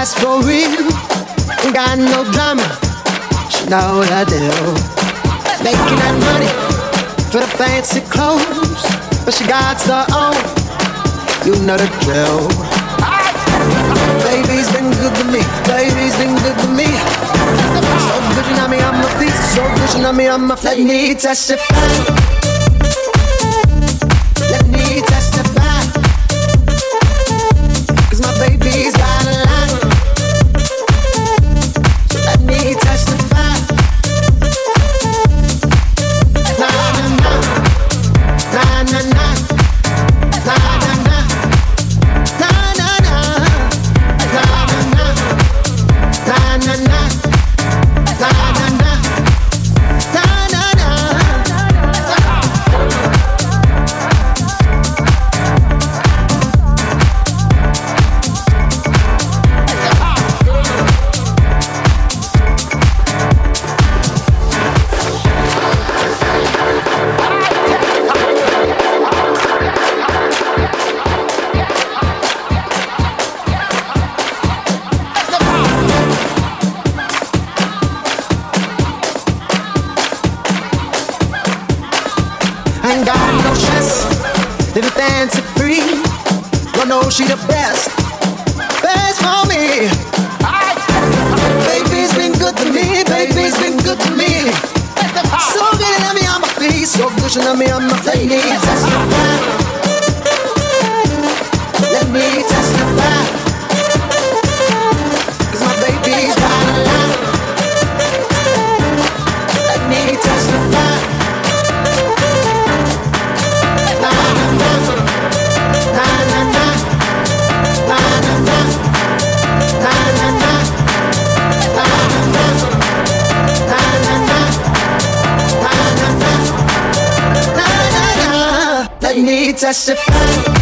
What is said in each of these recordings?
That's for real. Ain't got no drama. She know the deal. Making that money for the fancy clothes, but she got her own. You know the drill. Baby's been good to me. Baby's been good to me. So good you know me, I'm a beast. So good you know me, I'm a flat. Let me testify. Testify.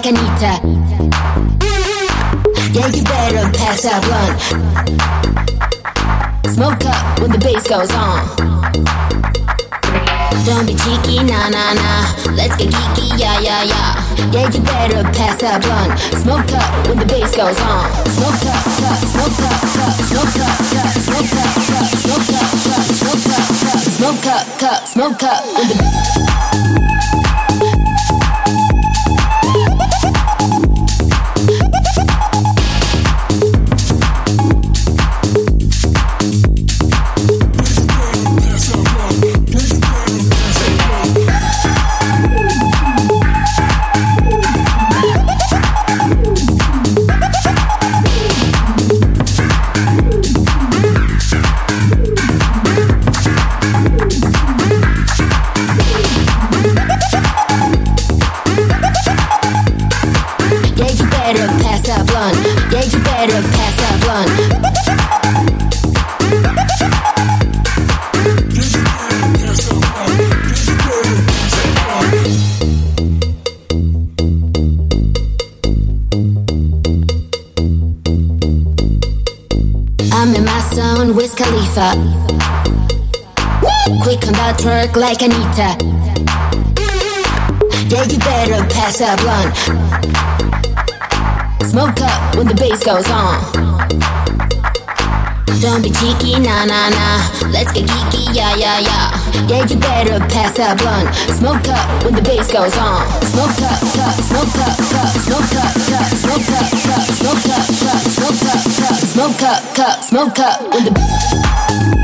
Like Anita. Yeah, you better pass that blunt. Smoke up when the bass goes on. Don't be cheeky, nah, nah, nah. Let's get geeky, yeah, yeah, yeah. Yeah, you better pass that blunt. Smoke up when the bass goes on. Smoke up, up, smoke up, up, smoke up, up, smoke up, up, smoke up, up, smoke up, up, smoke up, up, smoke up when the Khalifa. Quick on that twerk like Anita. Yeah, you better pass that blunt. Smoke up when the bass goes on. Don't be cheeky, nah, nah, nah. Let's get geeky, yeah, yeah, yeah. Yeah, you better pass that blunt. Smoke up when the bass goes on. Smoke up, up, smoke up, up, smoke up, up, smoke up, up, smoke up, up, smoke up, up, smoke up, up, smoke up when the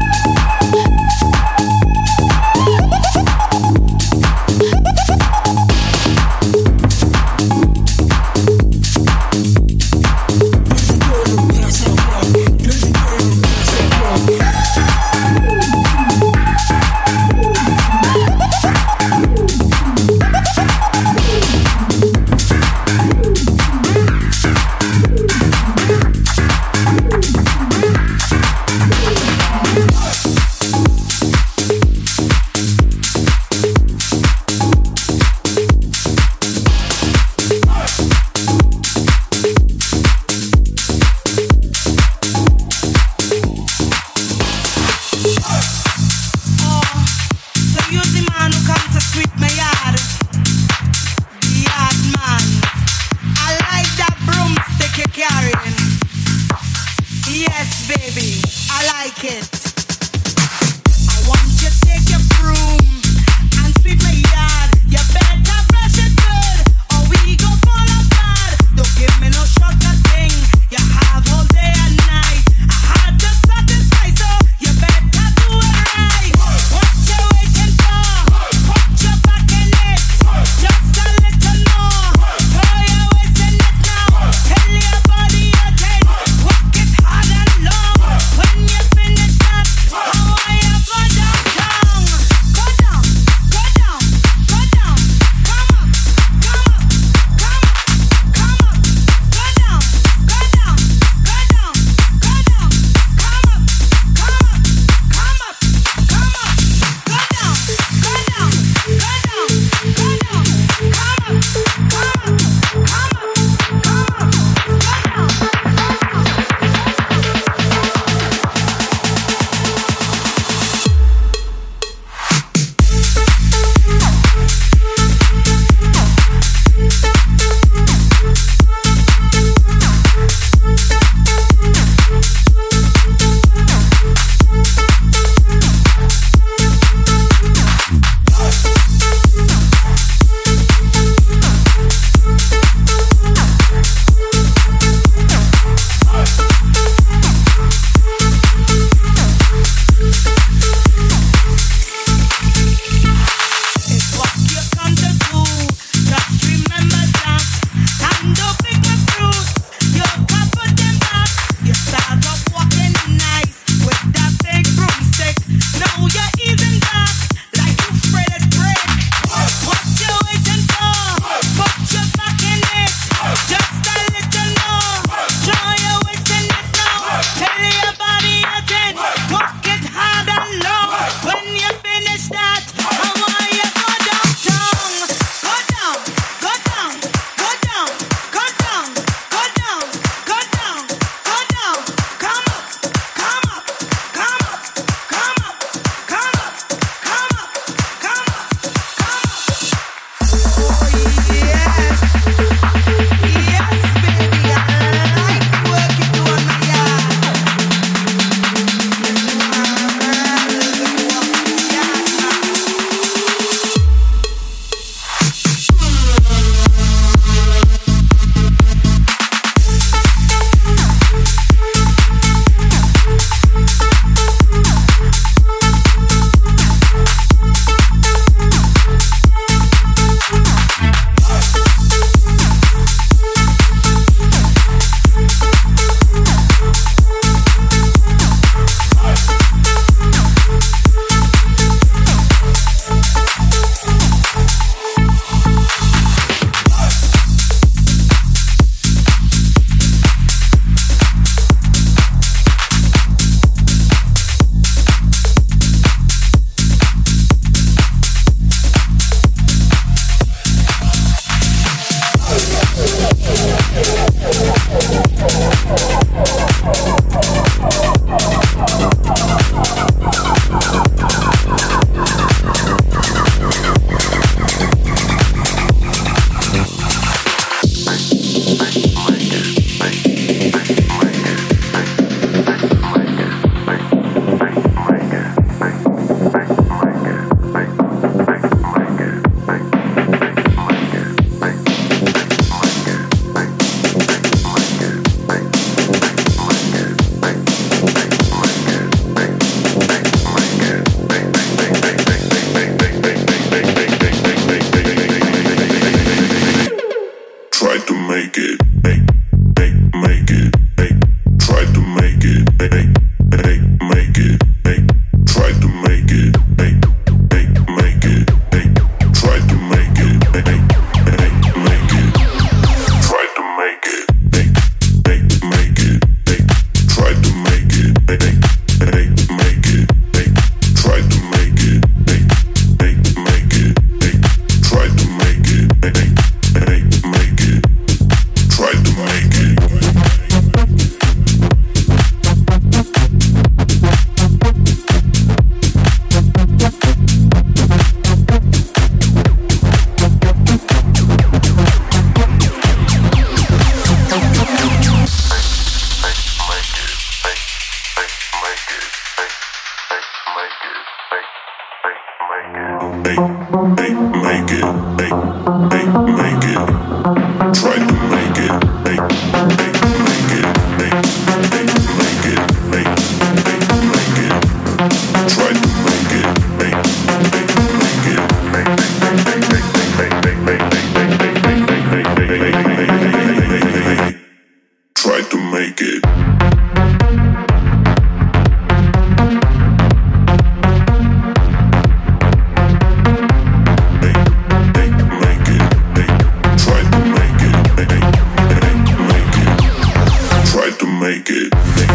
make it, make,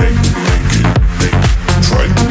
make, make it, make, try.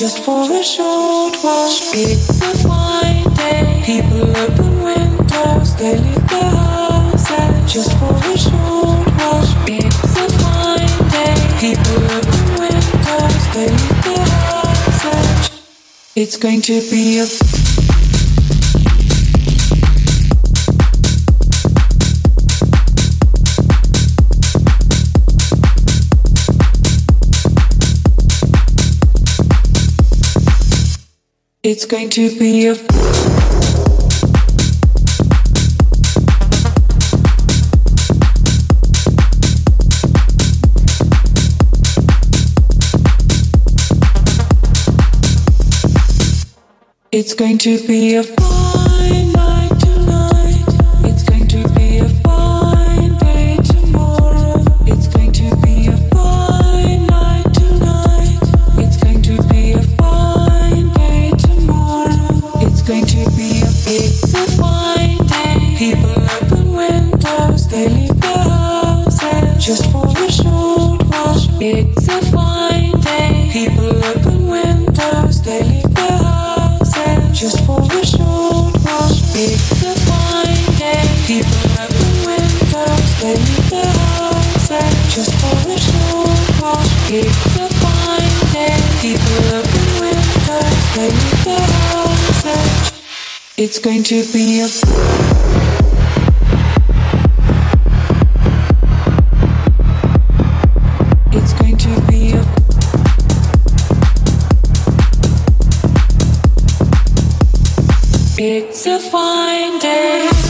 Just for a short while. It's a fine day. People open windows, they leave the houses just for a short while. It's a fine day. People open windows, they leave the houses. It's going to be a It's going to be a It's going to be a It's going to be a It's going to feel It's a fine day